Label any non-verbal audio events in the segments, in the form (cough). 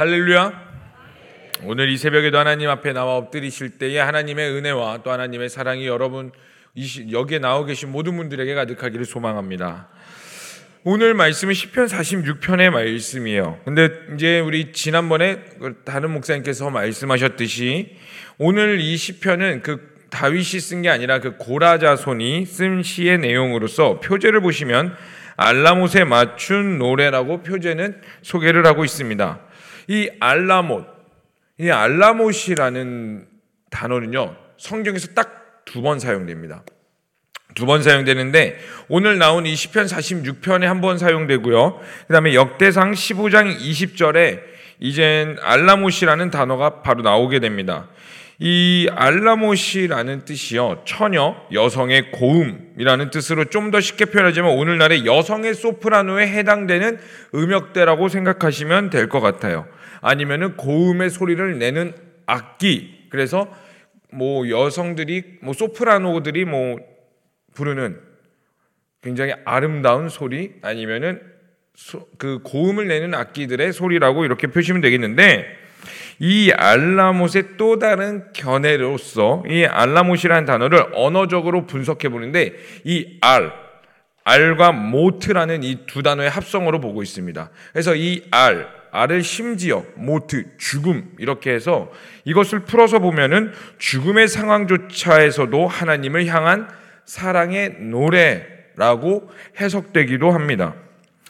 할렐루야. 오늘 이 새벽에도 하나님 앞에 나와 엎드리실 때에 하나님의 은혜와 또 하나님의 사랑이 여러분 여기에 나오 계신 모든 분들에게 가득하기를 소망합니다. 오늘 말씀은 시편 46편의 말씀이에요. 근데 이제 우리 지난번에 그 다른 목사님께서 말씀하셨듯이 오늘 이 시편은 그 다윗이 쓴 게 아니라 그 고라자손이 쓴 시의 내용으로서 표제를 보시면 알라못에 맞춘 노래라고 표제는 소개를 하고 있습니다. 이 알라못, 이 알라못이라는 단어는요, 성경에서 딱 두 번 사용됩니다. 두 번 사용되는데 오늘 나온 이 시편 46편에 한 번 사용되고요. 그 다음에 역대상 15장 20절에 이젠 알라못이라는 단어가 바로 나오게 됩니다. 이 알라못이라는 뜻이요. 처녀, 여성의 고음이라는 뜻으로 좀 더 쉽게 표현하자면 오늘날의 여성의 소프라노에 해당되는 음역대라고 생각하시면 될 것 같아요. 아니면은 고음의 소리를 내는 악기. 그래서 뭐 여성들이 뭐 소프라노들이 뭐 부르는 굉장히 아름다운 소리 아니면은 그 고음을 내는 악기들의 소리라고 이렇게 표시면 되겠는데 이 알라못의 또 다른 견해로서 이 알라못이라는 단어를 언어적으로 분석해 보는데 이 알, 알과 모트라는 이 두 단어의 합성으로 보고 있습니다. 그래서 이 알, 알을 심지어 모트, 죽음 이렇게 해서 이것을 풀어서 보면은 죽음의 상황조차에서도 하나님을 향한 사랑의 노래라고 해석되기도 합니다.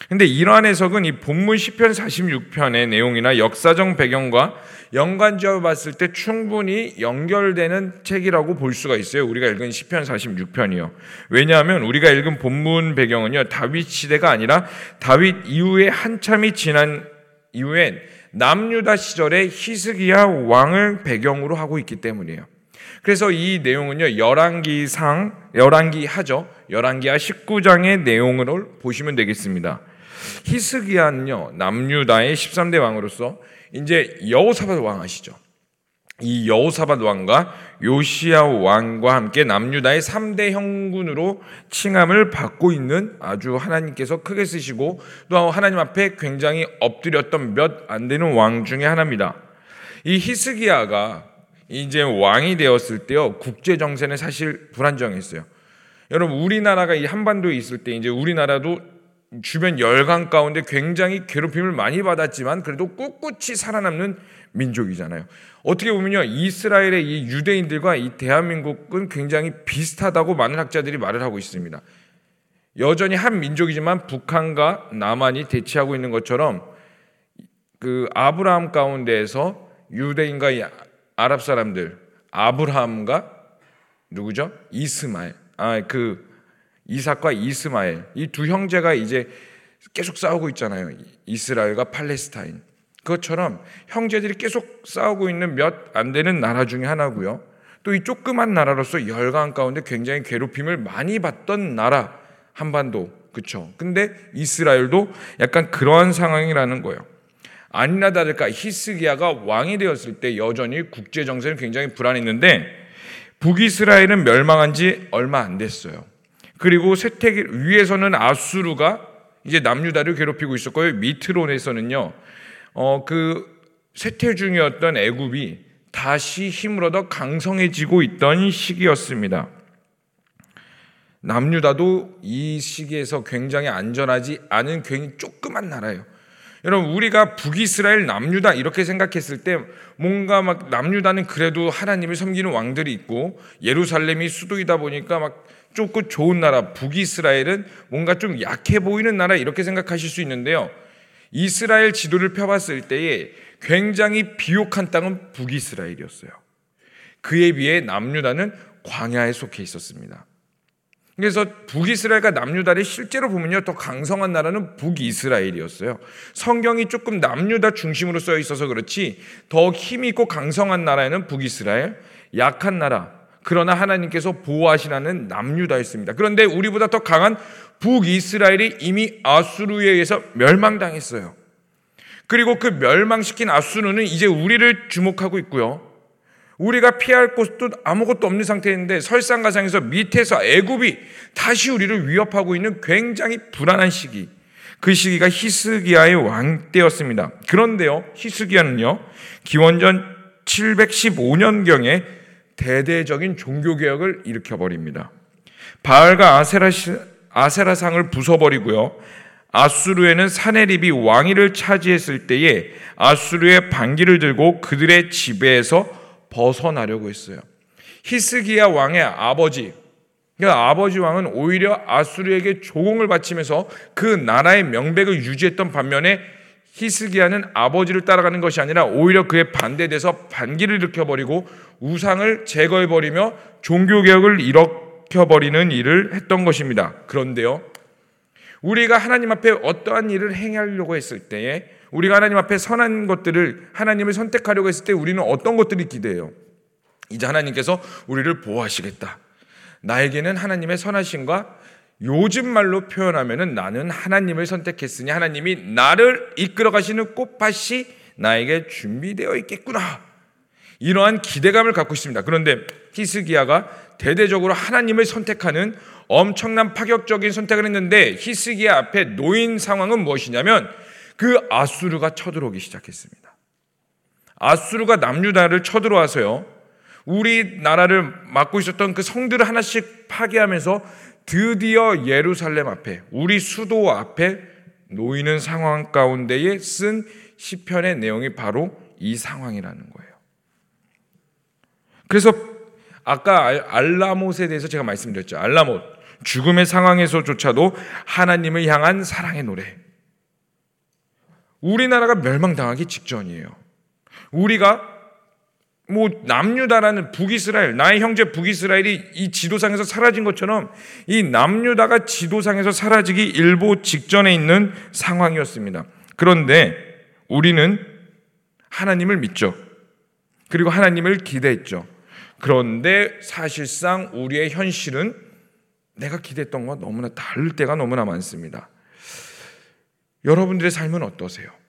근데 이러한 해석은 이 본문 시편 46편의 내용이나 역사적 배경과 연관지어 봤을 때 충분히 연결되는 책이라고 볼 수가 있어요. 우리가 읽은 시편 46편이요. 왜냐하면 우리가 읽은 본문 배경은요. 다윗 시대가 아니라 다윗 이후에 한참이 지난 이후엔 남유다 시절의 히스기야 왕을 배경으로 하고 있기 때문이에요. 그래서 이 내용은요. 열왕기상 열왕기 하죠. 열왕기하 19장의 내용을 보시면 되겠습니다. 히스기야는요. 남유다의 13대 왕으로서 이제 여호사밧 왕 아시죠? 이 여호사밧 왕과 요시야 왕과 함께 남유다의 3대 형군으로 칭함을 받고 있는 아주 하나님께서 크게 쓰시고 또 하나님 앞에 굉장히 엎드렸던 몇 안 되는 왕 중에 하나입니다. 이 히스기야가 이제 왕이 되었을 때요 국제 정세는 사실 불안정했어요. 여러분 우리나라가 이 한반도에 있을 때 이제 우리나라도 주변 열강 가운데 굉장히 괴롭힘을 많이 받았지만 그래도 꿋꿋이 살아남는 민족이잖아요. 어떻게 보면요, 이스라엘의 이 유대인들과 이 대한민국은 굉장히 비슷하다고 많은 학자들이 말을 하고 있습니다. 여전히 한 민족이지만 북한과 남한이 대치하고 있는 것처럼 그 아브라함 가운데에서 유대인과 아랍 사람들, 아브라함과 누구죠? 이스마엘. 아, 그 이삭과 이스마엘 이 두 형제가 이제 계속 싸우고 있잖아요. 이스라엘과 팔레스타인. 그것처럼 형제들이 계속 싸우고 있는 몇 안 되는 나라 중에 하나고요. 또 이 조그만 나라로서 열강 가운데 굉장히 괴롭힘을 많이 받던 나라 한반도 그쵸? 근데 이스라엘도 약간 그러한 상황이라는 거예요. 아니나 다를까 히스기야가 왕이 되었을 때 여전히 국제 정세는 굉장히 불안했는데 북이스라엘은 멸망한 지 얼마 안 됐어요. 그리고 세택 위에서는 아수르가 이제 남유다를 괴롭히고 있었고요. 밑으로에서는요. 어, 그 쇠퇴 중이었던 애굽이 다시 힘을 얻어 강성해지고 있던 시기였습니다. 남유다도 이 시기에서 굉장히 안전하지 않은 굉장히 조그만 나라예요. 여러분 우리가 북이스라엘 남유다 이렇게 생각했을 때 뭔가 막 남유다는 그래도 하나님을 섬기는 왕들이 있고 예루살렘이 수도이다 보니까 막 조금 좋은 나라 북이스라엘은 뭔가 좀 약해 보이는 나라 이렇게 생각하실 수 있는데요. 이스라엘 지도를 펴봤을 때에 굉장히 비옥한 땅은 북이스라엘이었어요. 그에 비해 남유다는 광야에 속해 있었습니다. 그래서 북이스라엘과 남유다를 실제로 보면요 더 강성한 나라는 북이스라엘이었어요. 성경이 조금 남유다 중심으로 써 있어서 그렇지 더 힘 있고 강성한 나라에는 북이스라엘, 약한 나라 그러나 하나님께서 보호하시라는 남유다였습니다. 그런데 우리보다 더 강한 북이스라엘이 이미 아수르에 의해서 멸망당했어요. 그리고 그 멸망시킨 아수르는 이제 우리를 주목하고 있고요. 우리가 피할 곳도 아무것도 없는 상태인데 설상가상에서 밑에서 애굽이 다시 우리를 위협하고 있는 굉장히 불안한 시기. 그 시기가 히스기야의 왕 때였습니다. 그런데요, 히스기야는요, 기원전 715년경에 대대적인 종교 개혁을 일으켜 버립니다. 바알과 아세라 아세라상을 부숴버리고요. 아수르에는 사네립이 왕위를 차지했을 때에 아수르의 반기를 들고 그들의 지배에서 벗어나려고 했어요. 히스기야 왕의 아버지, 그러니까 아버지 왕은 오히려 아수르에게 조공을 바치면서 그 나라의 명백을 유지했던 반면에 히스기야는 아버지를 따라가는 것이 아니라 오히려 그에 반대돼서 반기를 일으켜버리고 우상을 제거해버리며 종교개혁을 일으켜버리는 일을 했던 것입니다. 그런데요, 우리가 하나님 앞에 어떠한 일을 행하려고 했을 때에 우리가 하나님 앞에 선한 것들을 하나님을 선택하려고 했을 때 우리는 어떤 것들이 기대해요? 이제 하나님께서 우리를 보호하시겠다. 나에게는 하나님의 선하심과 요즘 말로 표현하면은 나는 하나님을 선택했으니 하나님이 나를 이끌어 가시는 꽃밭이 나에게 준비되어 있겠구나. 이러한 기대감을 갖고 있습니다. 그런데 히스기야가 대대적으로 하나님을 선택하는 엄청난 파격적인 선택을 했는데 히스기야 앞에 놓인 상황은 무엇이냐면 그 아수르가 쳐들어오기 시작했습니다. 아수르가 남유다를 쳐들어와서요. 우리나라를 맡고 있었던 그 성들을 하나씩 파괴하면서 드디어 예루살렘 앞에 우리 수도 앞에 놓이는 상황 가운데에 쓴 시편의 내용이 바로 이 상황이라는 거예요. 그래서 아까 알라못에 대해서 제가 말씀드렸죠. 알라못 죽음의 상황에서조차도 하나님을 향한 사랑의 노래. 우리나라가 멸망당하기 직전이에요. 우리가 뭐 남유다라는 북이스라엘, 나의 형제 북이스라엘이 이 지도상에서 사라진 것처럼 이 남유다가 지도상에서 사라지기 일보 직전에 있는 상황이었습니다. 그런데 우리는 하나님을 믿죠. 그리고 하나님을 기대했죠. 그런데 사실상 우리의 현실은 내가 기대했던 것 너무나 다를 때가 너무나 많습니다. 여러분들의 삶은 어떠세요?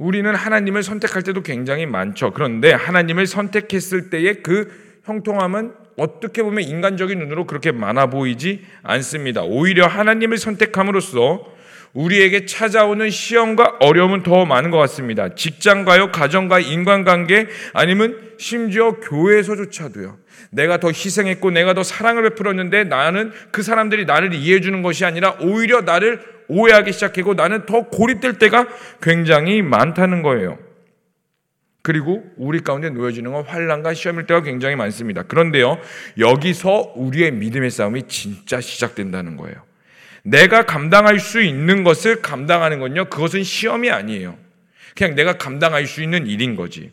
우리는 하나님을 선택할 때도 굉장히 많죠. 그런데 하나님을 선택했을 때의 그 형통함은 어떻게 보면 인간적인 눈으로 그렇게 많아 보이지 않습니다. 오히려 하나님을 선택함으로써 우리에게 찾아오는 시험과 어려움은 더 많은 것 같습니다. 직장가요, 가정과 인간관계, 아니면 심지어 교회에서조차도요. 내가 더 희생했고 내가 더 사랑을 베풀었는데 나는 그 사람들이 나를 이해해 주는 것이 아니라 오히려 나를 오해하기 시작하고 나는 더 고립될 때가 굉장히 많다는 거예요. 그리고 우리 가운데 놓여지는 건 환란과 시험일 때가 굉장히 많습니다. 그런데요, 여기서 우리의 믿음의 싸움이 진짜 시작된다는 거예요. 내가 감당할 수 있는 것을 감당하는 건요, 그것은 시험이 아니에요. 그냥 내가 감당할 수 있는 일인 거지.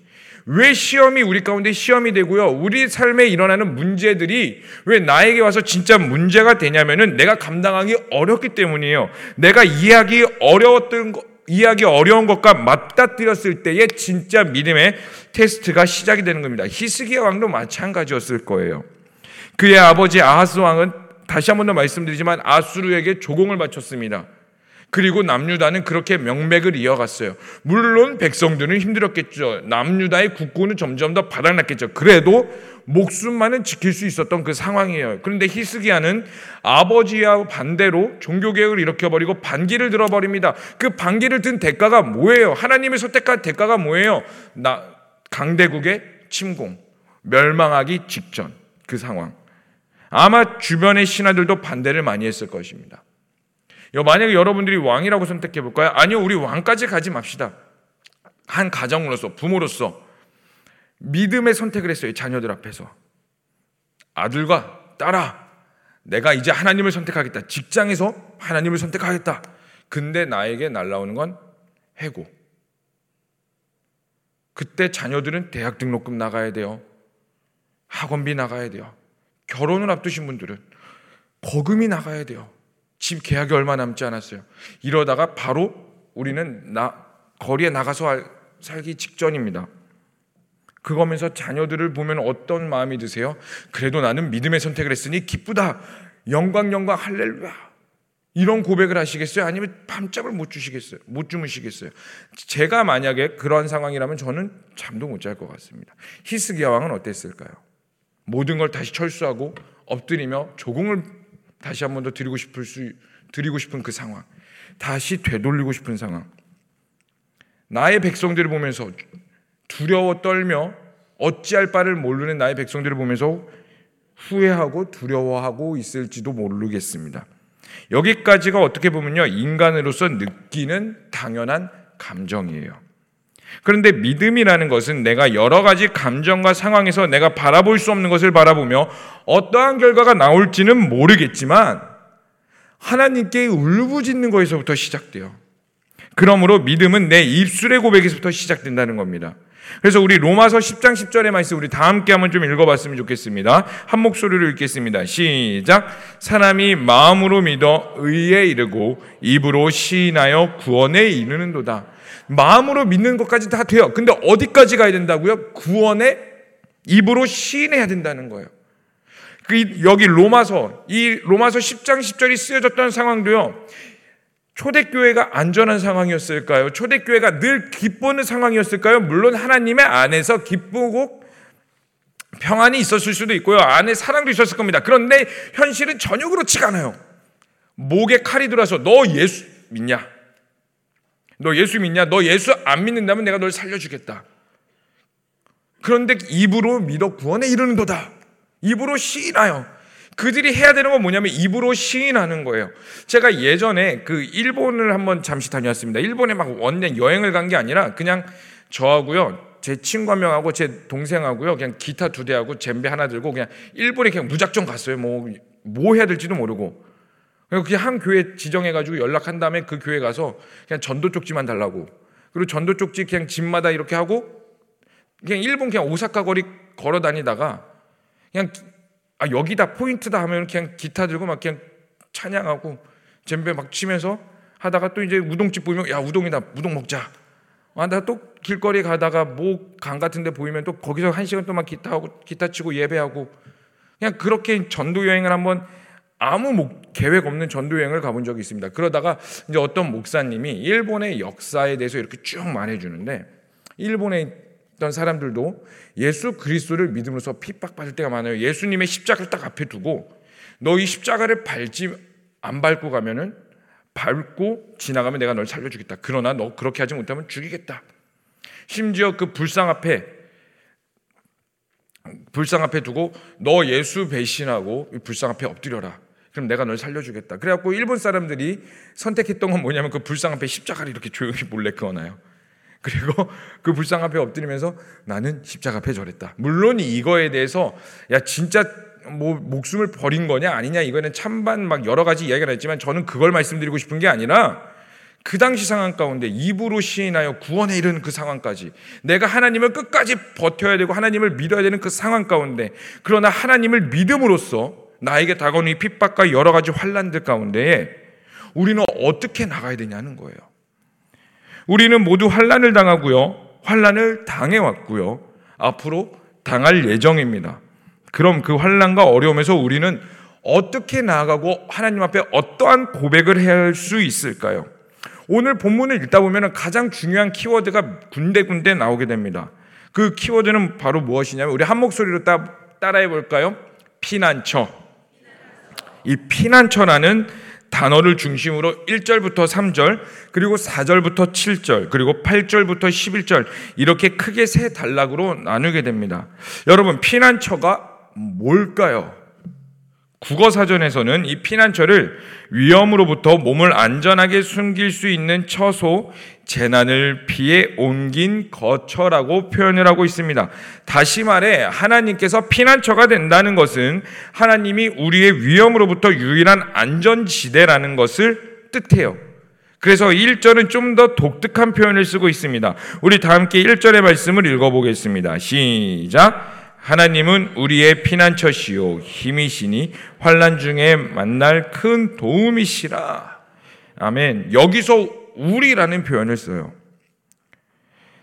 왜 시험이 우리 가운데 시험이 되고요. 우리 삶에 일어나는 문제들이 왜 나에게 와서 진짜 문제가 되냐면은 내가 감당하기 어렵기 때문이에요. 내가 이해하기 어려웠던 거, 이해하기 어려운 것과 맞닥뜨렸을 때에 진짜 믿음의 테스트가 시작이 되는 겁니다. 히스기야 왕도 마찬가지였을 거예요. 그의 아버지 아하스 왕은 다시 한 번 더 말씀드리지만 아수르에게 조공을 바쳤습니다. 그리고 남유다는 그렇게 명맥을 이어갔어요. 물론 백성들은 힘들었겠죠. 남유다의 국군은 점점 더 바닥났겠죠. 그래도 목숨만은 지킬 수 있었던 그 상황이에요. 그런데 히스기야는 아버지와 반대로 종교개혁을 일으켜버리고 반기를 들어버립니다. 그 반기를 든 대가가 뭐예요? 하나님의 선택한 대가가 뭐예요? 나, 강대국의 침공, 멸망하기 직전 그 상황. 아마 주변의 신하들도 반대를 많이 했을 것입니다. 만약에 여러분들이 왕이라고 선택해 볼까요? 아니요, 우리 왕까지 가지 맙시다. 한 가정으로서, 부모로서 믿음의 선택을 했어요. 자녀들 앞에서. 아들과 딸아, 내가 이제 하나님을 선택하겠다. 직장에서 하나님을 선택하겠다. 근데 나에게 날라오는 건 해고. 그때 자녀들은 대학 등록금 나가야 돼요. 학원비 나가야 돼요. 결혼을 앞두신 분들은 거금이 나가야 돼요. 집 계약이 얼마 남지 않았어요. 이러다가 바로 우리는 나, 거리에 나가서 살기 직전입니다. 그거면서 자녀들을 보면 어떤 마음이 드세요? 그래도 나는 믿음의 선택을 했으니 기쁘다. 영광, 영광, 할렐루야. 이런 고백을 하시겠어요? 아니면 밤잠을 못 주시겠어요? 못 주무시겠어요? 제가 만약에 그러한 상황이라면 저는 잠도 못 잘 것 같습니다. 히스기야 왕은 어땠을까요? 모든 걸 다시 철수하고 엎드리며 조공을 다시 한 번 더 드리고 싶을 수 드리고 싶은 그 상황. 다시 되돌리고 싶은 상황. 나의 백성들을 보면서 두려워 떨며 어찌할 바를 모르는 나의 백성들을 보면서 후회하고 두려워하고 있을지도 모르겠습니다. 여기까지가 어떻게 보면요, 인간으로서 느끼는 당연한 감정이에요. 그런데 믿음이라는 것은 내가 여러 가지 감정과 상황에서 내가 바라볼 수 없는 것을 바라보며 어떠한 결과가 나올지는 모르겠지만 하나님께 울부짖는 것에서부터 시작돼요. 그러므로 믿음은 내 입술의 고백에서부터 시작된다는 겁니다. 그래서 우리 로마서 10장 10절의 말씀 우리 다 함께 한번 좀 읽어봤으면 좋겠습니다. 한 목소리로 읽겠습니다. 시작. 사람이 마음으로 믿어 의에 이르고 입으로 시인하여 구원에 이르는도다. 마음으로 믿는 것까지 다 돼요. 근데 어디까지 가야 된다고요? 구원에 입으로 시인해야 된다는 거예요. 그 여기 로마서 이 로마서 10장 10절이 쓰여졌던 상황도요. 초대교회가 안전한 상황이었을까요? 초대교회가 늘 기쁘는 상황이었을까요? 물론 하나님의 안에서 기쁘고 평안이 있었을 수도 있고요. 안에 사랑도 있었을 겁니다. 그런데 현실은 전혀 그렇지가 않아요. 목에 칼이 들어서 너 예수 믿냐? 너 예수 믿냐? 너 예수 안 믿는다면 내가 널 살려주겠다. 그런데 입으로 믿어 구원에 이르는도다. 입으로 시인하여 그들이 해야 되는 건 뭐냐면 입으로 시인하는 거예요. 제가 예전에 그 일본을 한번 잠시 다녀왔습니다. 일본에 막 원년 여행을 간 게 아니라 그냥 저하고요. 제 친구 한 명하고 제 동생하고요. 그냥 기타 두 대하고 젬베 하나 들고 그냥 일본에 그냥 무작정 갔어요. 뭐, 뭐 해야 될지도 모르고. 그냥 한 교회 지정해가지고 연락한 다음에 그 교회 가서 그냥 전도 쪽지만 달라고. 그리고 전도 쪽지 그냥 집마다 이렇게 하고 그냥 일본 그냥 오사카 거리 걸어 다니다가 그냥 아 여기다 포인트다 하면 그냥 기타 들고 막 그냥 찬양하고 젬베 막 치면서 하다가 또 이제 우동집 보이면 야 우동이다 우동 먹자. 하다가 또 길거리 가다가 뭐 강 같은 데 보이면 또 거기서 한 시간 동안 기타하고 기타 치고 예배하고 그냥 그렇게 전도 여행을 한번 아무 목, 계획 없는 전도 여행을 가본 적이 있습니다. 그러다가 이제 어떤 목사님이 일본의 역사에 대해서 이렇게 쭉 말해 주는데 일본에 있던 사람들도 예수 그리스도를 믿음으로써 핍박받을 때가 많아요. 예수님의 십자가를 딱 앞에 두고 너이 십자가를 밟지 안 밟고 가면은 밟고 지나가면 내가 널 살려주겠다. 그러나 너 그렇게 하지 못하면 죽이겠다. 심지어 그 불상 앞에 불상 앞에 두고 너 예수 배신하고 불상 앞에 엎드려라. 그럼 내가 널 살려주겠다. 그래갖고 일본 사람들이 선택했던 건 뭐냐면 그 불상 앞에 십자가를 이렇게 조용히 몰래 그어놔요. 그리고 (laughs) 그 불상 앞에 엎드리면서 나는 십자가 앞에 절했다. 물론 이거에 대해서 야 진짜 뭐 목숨을 버린 거냐 아니냐 이거는 찬반 막 여러 가지 이야기가 나있지만 저는 그걸 말씀드리고 싶은 게 아니라 그 당시 상황 가운데 입으로 시인하여 구원에 이르는 그 상황까지 내가 하나님을 끝까지 버텨야 되고 하나님을 믿어야 되는 그 상황 가운데 그러나 하나님을 믿음으로써 나에게 다가오는 이 핍박과 여러 가지 환란들 가운데 우리는 어떻게 나가야 되냐는 거예요. 우리는 모두 환란을 당하고요. 환란을 당해 왔고요. 앞으로 당할 예정입니다. 그럼 그 환란과 어려움에서 우리는 어떻게 나아가고 하나님 앞에 어떠한 고백을 해야 할 수 있을까요? 오늘 본문을 읽다 보면 가장 중요한 키워드가 군데군데 나오게 됩니다. 그 키워드는 바로 무엇이냐면 우리 한 목소리로 따, 따라해 볼까요? 피난처. 이 피난처라는 단어를 중심으로 1절부터 3절, 그리고 4절부터 7절, 그리고 8절부터 11절, 이렇게 크게 세 단락으로 나누게 됩니다. 여러분, 피난처가 뭘까요? 국어 사전에서는 이 피난처를 위험으로부터 몸을 안전하게 숨길 수 있는 처소, 재난을 피해 옮긴 거처라고 표현을 하고 있습니다. 다시 말해 하나님께서 피난처가 된다는 것은 하나님이 우리의 위험으로부터 유일한 안전지대라는 것을 뜻해요. 그래서 1절은 좀 더 독특한 표현을 쓰고 있습니다. 우리 다 함께 1절의 말씀을 읽어보겠습니다. 시작. 하나님은 우리의 피난처시요 힘이시니 환란 중에 만날 큰 도움이시라. 아멘. 여기서 우리라는 표현을 써요.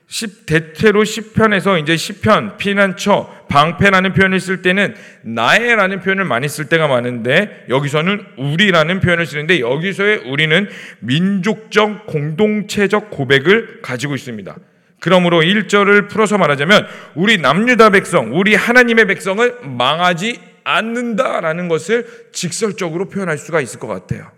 10, 대체로 10편에서 이제 10편, 피난처, 방패라는 표현을 쓸 때는 나의라는 표현을 많이 쓸 때가 많은데 여기서는 우리라는 표현을 쓰는데 여기서의 우리는 민족적 공동체적 고백을 가지고 있습니다. 그러므로 1절을 풀어서 말하자면 우리 남유다 백성, 우리 하나님의 백성을 망하지 않는다라는 것을 직설적으로 표현할 수가 있을 것 같아요.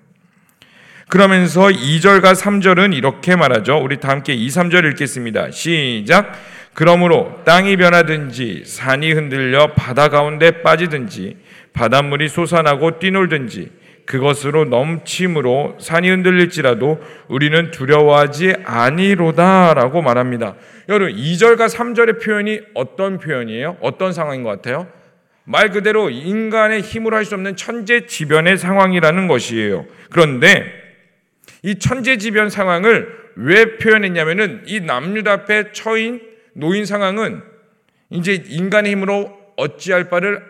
그러면서 2절과 3절은 이렇게 말하죠. 우리 다 함께 2, 3절 읽겠습니다. 시작. 그러므로 땅이 변하든지 산이 흔들려 바다 가운데 빠지든지 바닷물이 솟아나고 뛰놀든지 그것으로 넘침으로 산이 흔들릴지라도 우리는 두려워하지 아니로다라고 말합니다. 여러분 2절과 3절의 표현이 어떤 표현이에요? 어떤 상황인 것 같아요? 말 그대로 인간의 힘으로 할 수 없는 천재지변의 상황이라는 것이에요. 그런데 이 천재지변 상황을 왜 표현했냐면은 이 남유다 앞에 처인 노인 상황은 이제 인간의 힘으로 어찌할 바를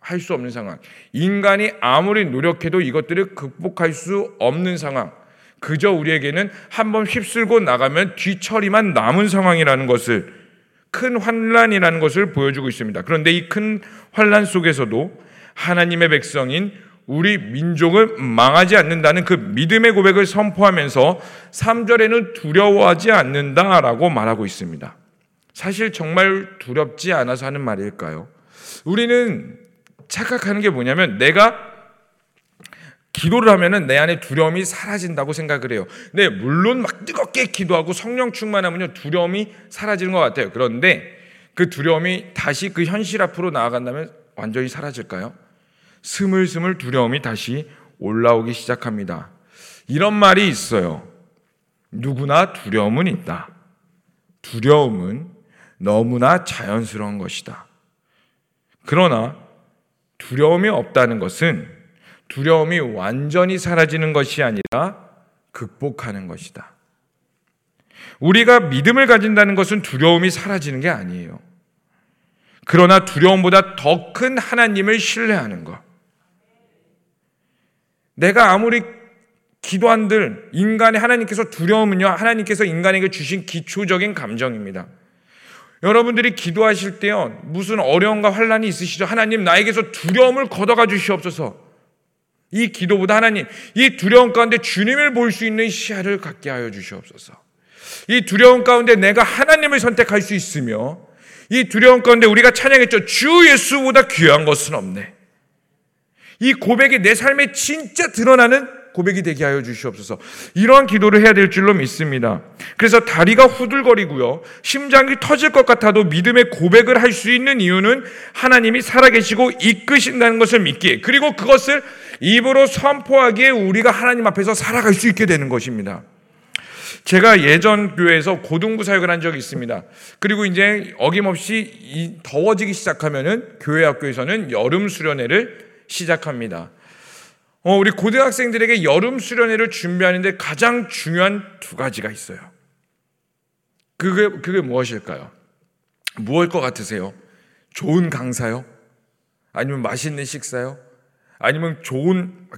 할 수 없는 상황. 인간이 아무리 노력해도 이것들을 극복할 수 없는 상황. 그저 우리에게는 한번 휩쓸고 나가면 뒤처리만 남은 상황이라는 것을 큰 환란이라는 것을 보여주고 있습니다. 그런데 이 큰 환란 속에서도 하나님의 백성인 우리 민족은 망하지 않는다는 그 믿음의 고백을 선포하면서 3절에는 두려워하지 않는다라고 말하고 있습니다. 사실 정말 두렵지 않아서 하는 말일까요? 우리는 착각하는 게 뭐냐면 내가 기도를 하면은 내 안에 두려움이 사라진다고 생각을 해요. 네, 물론 막 뜨겁게 기도하고 성령 충만하면요 두려움이 사라지는 것 같아요. 그런데 그 두려움이 다시 그 현실 앞으로 나아간다면 완전히 사라질까요? 스물스물 두려움이 다시 올라오기 시작합니다. 이런 말이 있어요. 누구나 두려움은 있다. 두려움은 너무나 자연스러운 것이다. 그러나 두려움이 없다는 것은 두려움이 완전히 사라지는 것이 아니라 극복하는 것이다. 우리가 믿음을 가진다는 것은 두려움이 사라지는 게 아니에요. 그러나 두려움보다 더 큰 하나님을 신뢰하는 것. 내가 아무리 기도한들 인간의 하나님께서 두려움은요 하나님께서 인간에게 주신 기초적인 감정입니다. 여러분들이 기도하실 때요 무슨 어려움과 환란이 있으시죠? 하나님 나에게서 두려움을 걷어가 주시옵소서. 이 기도보다 하나님, 이 두려움 가운데 주님을 볼 수 있는 시야를 갖게 하여 주시옵소서. 이 두려움 가운데 내가 하나님을 선택할 수 있으며, 이 두려움 가운데 우리가 찬양했죠. 주 예수보다 귀한 것은 없네. 이 고백이 내 삶에 진짜 드러나는 고백이 되게 하여 주시옵소서. 이러한 기도를 해야 될 줄로 믿습니다. 그래서 다리가 후들거리고요. 심장이 터질 것 같아도 믿음의 고백을 할 수 있는 이유는 하나님이 살아계시고 이끄신다는 것을 믿기에 그리고 그것을 입으로 선포하기에 우리가 하나님 앞에서 살아갈 수 있게 되는 것입니다. 제가 예전 교회에서 고등부 사역을 한 적이 있습니다. 그리고 이제 어김없이 더워지기 시작하면은 교회 학교에서는 여름 수련회를 시작합니다. 어, 우리 고등학생들에게 여름 수련회를 준비하는데 가장 중요한 두 가지가 있어요. 그게, 그게 무엇일까요? 무엇일 것 같으세요? 좋은 강사요? 아니면 맛있는 식사요? 아니면 좋은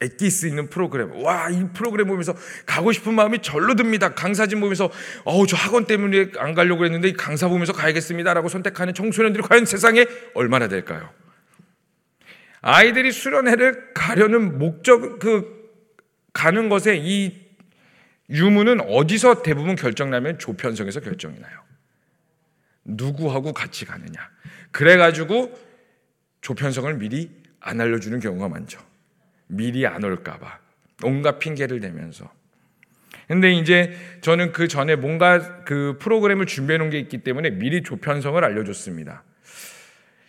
엑기스 있는 프로그램. 와, 이 프로그램 보면서 가고 싶은 마음이 절로 듭니다. 강사진 보면서, 어우, 저 학원 때문에 안 가려고 했는데 강사 보면서 가야겠습니다라고 선택하는 청소년들이 과연 세상에 얼마나 될까요? 아이들이 수련회를 가려는 목적 그 가는 것에 이 유무는 어디서 대부분 결정나면 조편성에서 결정이 나요. 누구하고 같이 가느냐. 그래 가지고 조편성을 미리 안 알려주는 경우가 많죠. 미리 안 올까봐. 온갖 핑계를 대면서. 근데 이제 저는 그 전에 뭔가 그 프로그램을 준비해 놓은 게 있기 때문에 미리 조편성을 알려줬습니다.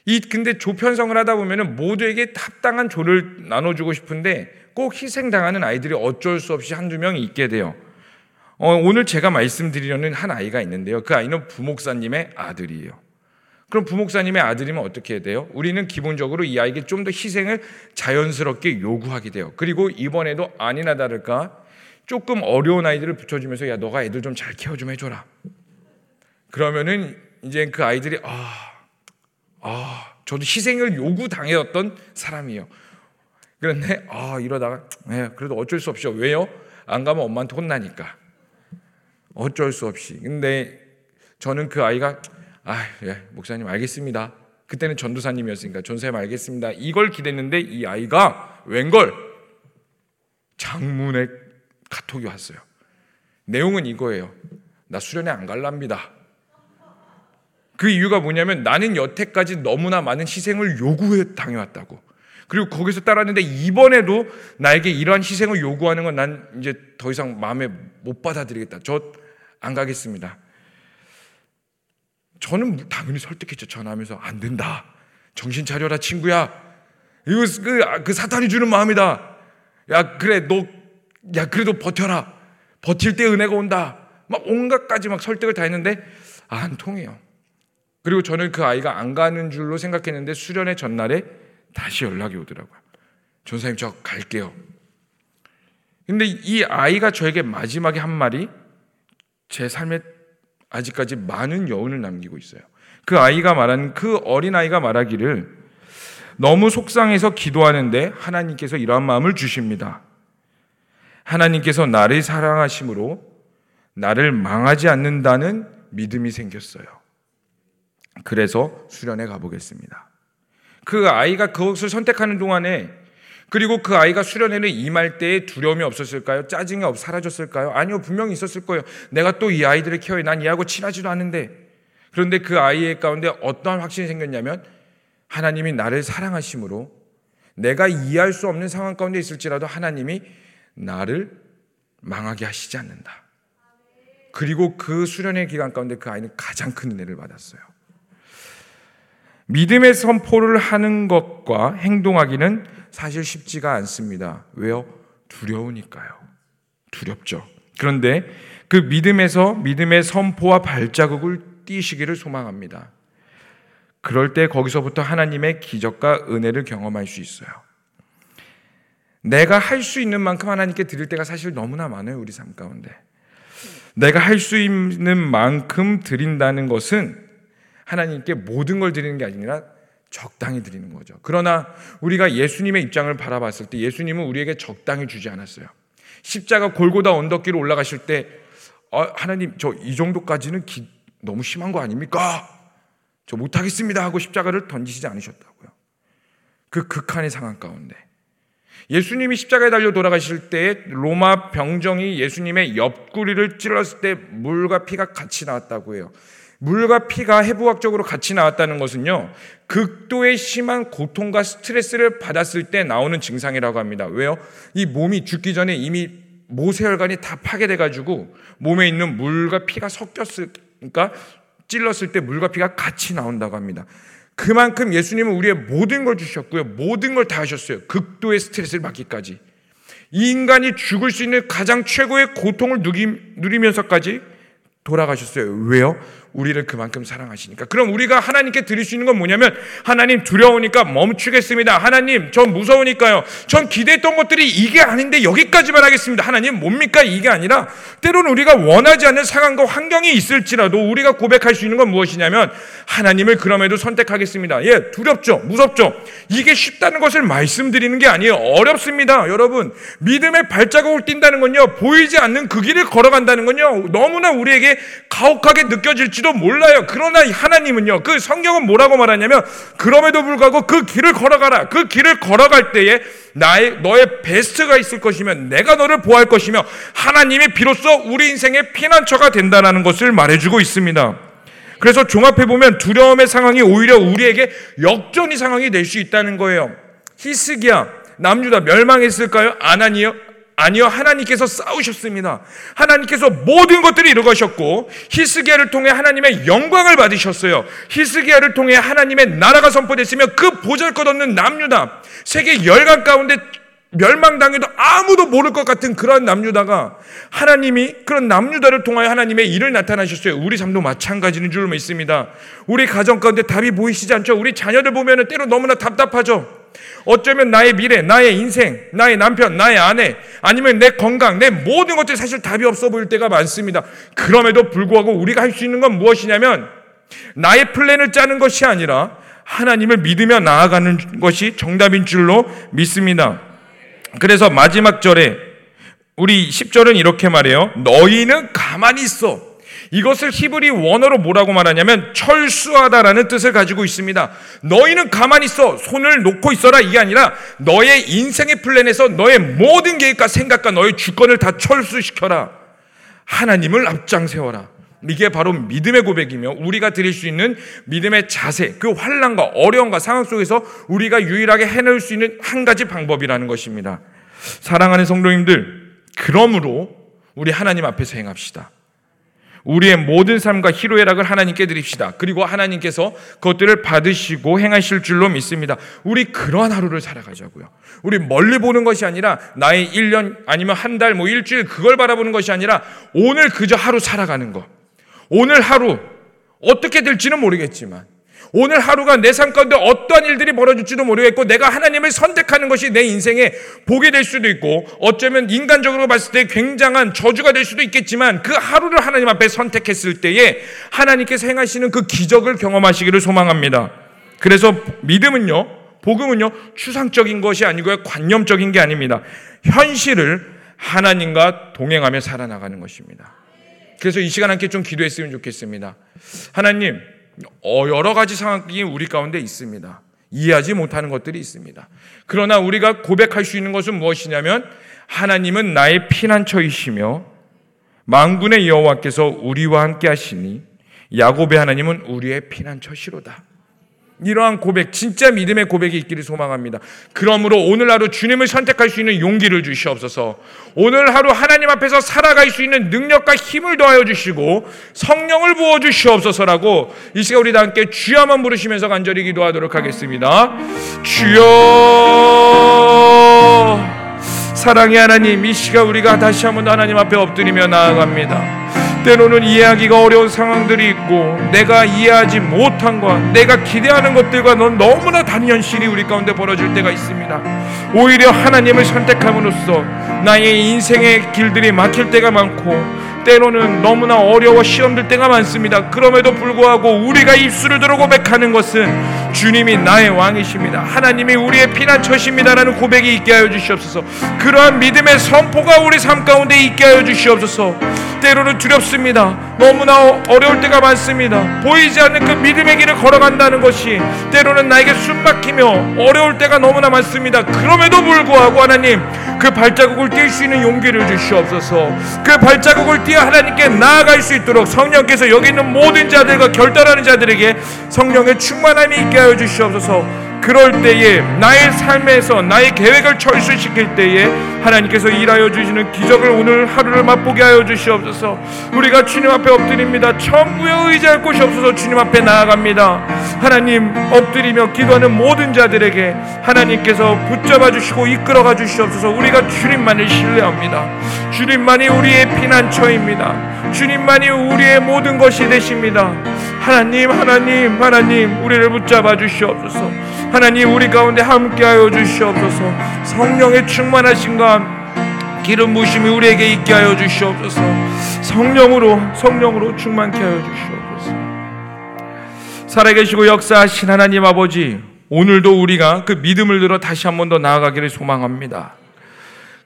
이 근데 조편성을 하다 보면은 모두에게 합당한 조를 나눠주고 싶은데 꼭 희생당하는 아이들이 어쩔 수 없이 한두 명 있게 돼요. 어, 오늘 제가 말씀드리려는 한 아이가 있는데요. 그 아이는 부목사님의 아들이에요. 그럼 부목사님의 아들이면 어떻게 돼요? 우리는 기본적으로 이 아이에게 좀 더 희생을 자연스럽게 요구하게 돼요. 그리고 이번에도 아니나 다를까 조금 어려운 아이들을 붙여주면서 야 너가 애들 좀 잘 케어 좀 해줘라. 그러면은 이제 그 아이들이 아 아, 저도 희생을 요구당했던 사람이에요. 그런데 아 이러다가 네, 그래도 어쩔 수 없죠. 왜요? 안 가면 엄마한테 혼나니까. 어쩔 수 없이. 근데 저는 그 아이가 아, 예, 목사님 알겠습니다. 그때는 전도사님이었으니까 전사님 알겠습니다. 이걸 기대했는데 이 아이가 웬걸 장문의 카톡이 왔어요. 내용은 이거예요. 나 수련회 안 갈랍니다. 그 이유가 뭐냐면 나는 여태까지 너무나 많은 희생을 요구해 당해왔다고. 그리고 거기서 따랐는데 이번에도 나에게 이러한 희생을 요구하는 건 난 이제 더 이상 마음에 못 받아들이겠다. 저 안 가겠습니다. 저는 당연히 설득했죠. 전화하면서 안 된다. 정신 차려라 친구야. 이거 그, 아, 그 사탄이 주는 마음이다. 야 그래 너 야 그래도 버텨라. 버틸 때 은혜가 온다. 막 온갖까지 막 설득을 다 했는데 안 통해요. 그리고 저는 그 아이가 안 가는 줄로 생각했는데 수련의 전날에 다시 연락이 오더라고요. 전사님 저 갈게요. 근데 이 아이가 저에게 마지막에 한 말이 제 삶에 아직까지 많은 여운을 남기고 있어요. 그 아이가 말한 그 어린 아이가 말하기를 너무 속상해서 기도하는데 하나님께서 이러한 마음을 주십니다. 하나님께서 나를 사랑하심으로 나를 망하지 않는다는 믿음이 생겼어요. 그래서 수련회 가보겠습니다. 그 아이가 그것을 선택하는 동안에 그리고 그 아이가 수련회를 임할 때에 두려움이 없었을까요? 짜증이 없 사라졌을까요? 아니요, 분명히 있었을 거예요. 내가 또 이 아이들을 키워야 난 이하고 친하지도 않은데. 그런데 그 아이의 가운데 어떠한 확신이 생겼냐면 하나님이 나를 사랑하심으로 내가 이해할 수 없는 상황 가운데 있을지라도 하나님이 나를 망하게 하시지 않는다. 그리고 그 수련의 기간 가운데 그 아이는 가장 큰 은혜를 받았어요. 믿음의 선포를 하는 것과 행동하기는 사실 쉽지가 않습니다. 왜요? 두려우니까요. 두렵죠. 그런데 그 믿음에서 믿음의 선포와 발자국을 띄시기를 소망합니다. 그럴 때 거기서부터 하나님의 기적과 은혜를 경험할 수 있어요. 내가 할 수 있는 만큼 하나님께 드릴 때가 사실 너무나 많아요, 우리 삶 가운데. 내가 할 수 있는 만큼 드린다는 것은 하나님께 모든 걸 드리는 게 아니라 적당히 드리는 거죠. 그러나 우리가 예수님의 입장을 바라봤을 때 예수님은 우리에게 적당히 주지 않았어요. 십자가 골고다 언덕길을 올라가실 때 어, 하나님 저 이 정도까지는 기, 너무 심한 거 아닙니까? 저 못하겠습니다 하고 십자가를 던지시지 않으셨다고요. 그 극한의 상황 가운데 예수님이 십자가에 달려 돌아가실 때 로마 병정이 예수님의 옆구리를 찔렀을 때 물과 피가 같이 나왔다고 해요. 물과 피가 해부학적으로 같이 나왔다는 것은요, 극도의 심한 고통과 스트레스를 받았을 때 나오는 증상이라고 합니다. 왜요? 이 몸이 죽기 전에 이미 모세혈관이 다 파괴돼가지고 몸에 있는 물과 피가 섞였으니까 찔렀을 때 물과 피가 같이 나온다고 합니다. 그만큼 예수님은 우리의 모든 걸 주셨고요. 모든 걸 다 하셨어요. 극도의 스트레스를 받기까지. 이 인간이 죽을 수 있는 가장 최고의 고통을 누리면서까지 돌아가셨어요. 왜요? 우리를 그만큼 사랑하시니까. 그럼 우리가 하나님께 드릴 수 있는 건 뭐냐면 하나님 두려우니까 멈추겠습니다. 하나님 전 무서우니까요. 전 기대했던 것들이 이게 아닌데 여기까지만 하겠습니다. 하나님 뭡니까? 이게 아니라 때로는 우리가 원하지 않는 상황과 환경이 있을지라도 우리가 고백할 수 있는 건 무엇이냐면 하나님을 그럼에도 선택하겠습니다. 예, 두렵죠. 무섭죠. 이게 쉽다는 것을 말씀드리는 게 아니에요. 어렵습니다. 여러분, 믿음의 발자국을 띈다는 건요. 보이지 않는 그 길을 걸어간다는 건요. 너무나 우리에게 가혹하게 느껴질지 될지도 몰라요. 그러나 하나님은요, 그 성경은 뭐라고 말하냐면, 그럼에도 불구하고 그 길을 걸어가라. 그 길을 걸어갈 때에 나의, 너의 베스트가 있을 것이며, 내가 너를 보호할 것이며, 하나님이 비로소 우리 인생의 피난처가 된다는 것을 말해주고 있습니다. 그래서 종합해보면 두려움의 상황이 오히려 우리에게 역전의 상황이 될 수 있다는 거예요. 히스기야, 남유다 멸망했을까요? 아나니요? 아니요, 하나님께서 싸우셨습니다. 하나님께서 모든 것들을 이루가셨고 히스기야를 통해 하나님의 영광을 받으셨어요. 히스기야를 통해 하나님의 나라가 선포됐으며 그 보잘것없는 남유다 세계 열강 가운데 멸망당해도 아무도 모를 것 같은 그런 남유다가 하나님이 그런 남유다를 통하여 하나님의 일을 나타나셨어요. 우리 삶도 마찬가지인 줄 믿습니다. 우리 가정 가운데 답이 보이시지 않죠? 우리 자녀들 보면 때로 너무나 답답하죠? 어쩌면 나의 미래, 나의 인생, 나의 남편, 나의 아내, 아니면 내 건강, 내 모든 것들이 사실 답이 없어 보일 때가 많습니다. 그럼에도 불구하고 우리가 할 수 있는 건 무엇이냐면 나의 플랜을 짜는 것이 아니라 하나님을 믿으며 나아가는 것이 정답인 줄로 믿습니다. 그래서 마지막 절에 우리 10절은 이렇게 말해요. 너희는 가만히 있어. 이것을 히브리 원어로 뭐라고 말하냐면 철수하다라는 뜻을 가지고 있습니다. 너희는 가만히 있어. 손을 놓고 있어라. 이게 아니라 너의 인생의 플랜에서 너의 모든 계획과 생각과 너의 주권을 다 철수시켜라. 하나님을 앞장 세워라. 이게 바로 믿음의 고백이며 우리가 드릴 수 있는 믿음의 자세, 그 환란과 어려움과 상황 속에서 우리가 유일하게 해낼 수 있는 한 가지 방법이라는 것입니다. 사랑하는 성도님들, 그러므로 우리 하나님 앞에서 행합시다. 우리의 모든 삶과 희로애락을 하나님께 드립시다. 그리고 하나님께서 그것들을 받으시고 행하실 줄로 믿습니다. 우리 그러한 하루를 살아가자고요. 우리 멀리 보는 것이 아니라 나의 1년 아니면 한 달, 뭐 일주일 그걸 바라보는 것이 아니라 오늘 그저 하루 살아가는 것. 오늘 하루 어떻게 될지는 모르겠지만 오늘 하루가 내 삶 가운데 어떠한 일들이 벌어질지도 모르겠고 내가 하나님을 선택하는 것이 내 인생에 복이 될 수도 있고 어쩌면 인간적으로 봤을 때 굉장한 저주가 될 수도 있겠지만 그 하루를 하나님 앞에 선택했을 때에 하나님께서 행하시는 그 기적을 경험하시기를 소망합니다. 그래서 믿음은요, 복음은요, 추상적인 것이 아니고요, 관념적인 게 아닙니다. 현실을 하나님과 동행하며 살아나가는 것입니다. 그래서 이 시간 함께 좀 기도했으면 좋겠습니다. 하나님, 어, 여러 가지 상황이 우리 가운데 있습니다. 이해하지 못하는 것들이 있습니다. 그러나 우리가 고백할 수 있는 것은 무엇이냐면 하나님은 나의 피난처이시며 망군의 여호와께서 우리와 함께 하시니 야곱의 하나님은 우리의 피난처시로다. 이러한 고백, 진짜 믿음의 고백이 있기를 소망합니다. 그러므로 오늘 하루 주님을 선택할 수 있는 용기를 주시옵소서. 오늘 하루 하나님 앞에서 살아갈 수 있는 능력과 힘을 더하여 주시고 성령을 부어 주시옵소서라고 이 시간 우리 다 함께 주야만 부르시면서 간절히 기도하도록 하겠습니다. 주여 사랑의 하나님 이 시간 우리가 다시 한번 하나님 앞에 엎드리며 나아갑니다. 때로는 이해하기가 어려운 상황들이 있고 내가 이해하지 못한 것, 내가 기대하는 것들과 넌 너무나 다른 현실이 우리 가운데 벌어질 때가 있습니다. 오히려 하나님을 선택함으로써 나의 인생의 길들이 막힐 때가 많고 때로는 너무나 어려워 시험들 때가 많습니다. 그럼에도 불구하고 우리가 입술을 들어 고백하는 것은 주님이 나의 왕이십니다. 하나님이 우리의 피난처십니다라는 고백이 있게 하여 주시옵소서. 그러한 믿음의 선포가 우리 삶 가운데 있게 하여 주시옵소서. 때로는 두렵습니다. 너무나 어려울 때가 많습니다. 보이지 않는 그 믿음의 길을 걸어간다는 것이 때로는 나에게 숨막히며 어려울 때가 너무나 많습니다. 그럼에도 불구하고 하나님 그 발자국을 뛸 수 있는 용기를 주시옵소서. 그 발자국을 뛰어 하나님께 나아갈 수 있도록 성령께서 여기 있는 모든 자들과 결단하는 자들에게 성령의 충만함이 있게 하여 주시옵소서. 그럴 때에 나의 삶에서 나의 계획을 철수시킬 때에 하나님께서 일하여 주시는 기적을 오늘 하루를 맛보게 하여 주시옵소서. 우리가 주님 앞에 엎드립니다. 천부에 의지할 곳이 없어서 주님 앞에 나아갑니다. 하나님 엎드리며 기도하는 모든 자들에게 하나님께서 붙잡아 주시고 이끌어가 주시옵소서. 우리가 주님만을 신뢰합니다. 주님만이 우리의 피난처입니다. 주님만이 우리의 모든 것이 되십니다. 하나님, 하나님, 하나님, 우리를 붙잡아 주시옵소서. 하나님, 우리 가운데 함께하여 주시옵소서. 성령의 충만하신과 기름 부심이 우리에게 있게 하여 주시옵소서. 성령으로, 성령으로 충만케 하여 주시옵소서. 살아계시고 역사하신 하나님 아버지, 오늘도 우리가 그 믿음을 들어 다시 한 번 더 나아가기를 소망합니다.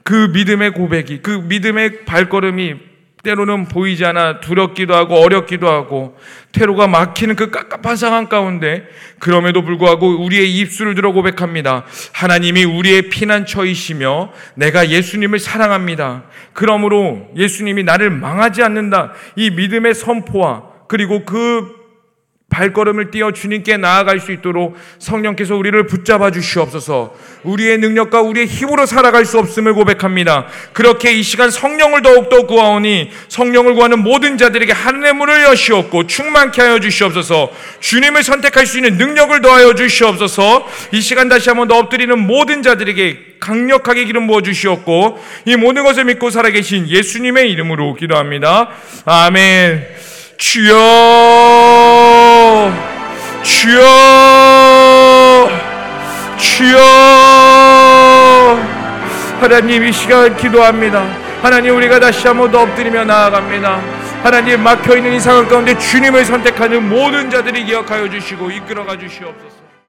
그 믿음의 고백이, 그 믿음의 발걸음이 때로는 보이지 않아 두렵기도 하고 어렵기도 하고 퇴로가 막히는 그 깝깝한 상황 가운데 그럼에도 불구하고 우리의 입술을 들어 고백합니다. 하나님이 우리의 피난처이시며 내가 예수님을 사랑합니다. 그러므로 예수님이 나를 망하지 않는다. 이 믿음의 선포와 그리고 그 발걸음을 띄어 주님께 나아갈 수 있도록 성령께서 우리를 붙잡아 주시옵소서. 우리의 능력과 우리의 힘으로 살아갈 수 없음을 고백합니다. 그렇게 이 시간 성령을 더욱더 구하오니 성령을 구하는 모든 자들에게 하늘의 문을 여시옵고 충만케 하여 주시옵소서. 주님을 선택할 수 있는 능력을 더하여 주시옵소서. 이 시간 다시 한번 더 엎드리는 모든 자들에게 강력하게 기름 부어 주시옵고 이 모든 것을 믿고 살아계신 예수님의 이름으로 기도합니다. 아멘. 주여 주여 주여. 하나님 이 시간 기도합니다. 하나님 우리가 다시 한번 더 엎드리며 나아갑니다. 하나님 막혀있는 이 상황 가운데 주님을 선택하는 모든 자들이 기억하여 주시고 이끌어가 주시옵소서